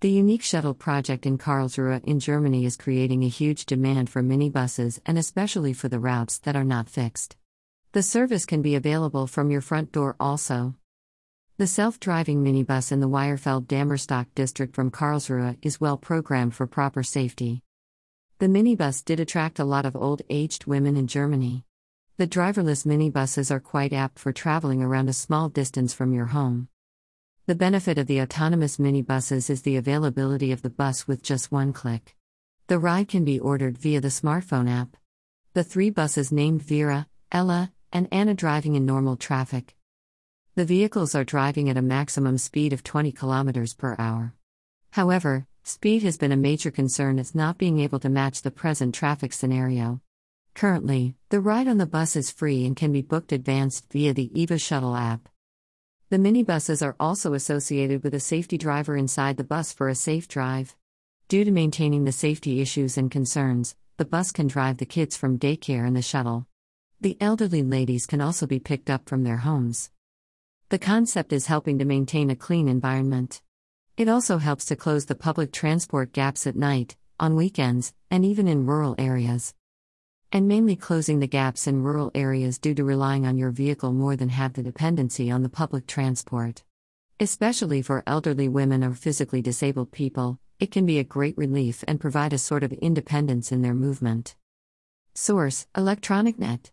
The unique shuttle project in Karlsruhe in Germany is creating a huge demand for minibuses and especially for the routes that are not fixed. The service can be available from your front door also. The self driving minibus in the Weiherfeld Dammerstock district from Karlsruhe is well programmed for proper safety. The minibus did attract a lot of old aged women in Germany. The driverless minibuses are quite apt for traveling around a small distance from your home. The benefit of the autonomous minibuses is the availability of the bus with just one click. The ride can be ordered via the smartphone app. The three buses named Vera, Ella, and Anna driving in normal traffic. The vehicles are driving at a maximum speed of 20 km per hour. However, speed has been a major concern as not being able to match the present traffic scenario. Currently, the ride on the bus is free and can be booked advanced via the EVA Shuttle app. The minibuses are also associated with a safety driver inside the bus for a safe drive. Due to maintaining the safety issues and concerns, the bus can drive the kids from daycare in the shuttle. The elderly ladies can also be picked up from their homes. The concept is helping to maintain a clean environment. It also helps to close the public transport gaps at night, on weekends, and even in rural areas. And mainly closing the gaps in rural areas due to relying on your vehicle more than have the dependency on the public transport. Especially for elderly women or physically disabled people, it can be a great relief and provide a sort of independence in their movement. Source Electronic Net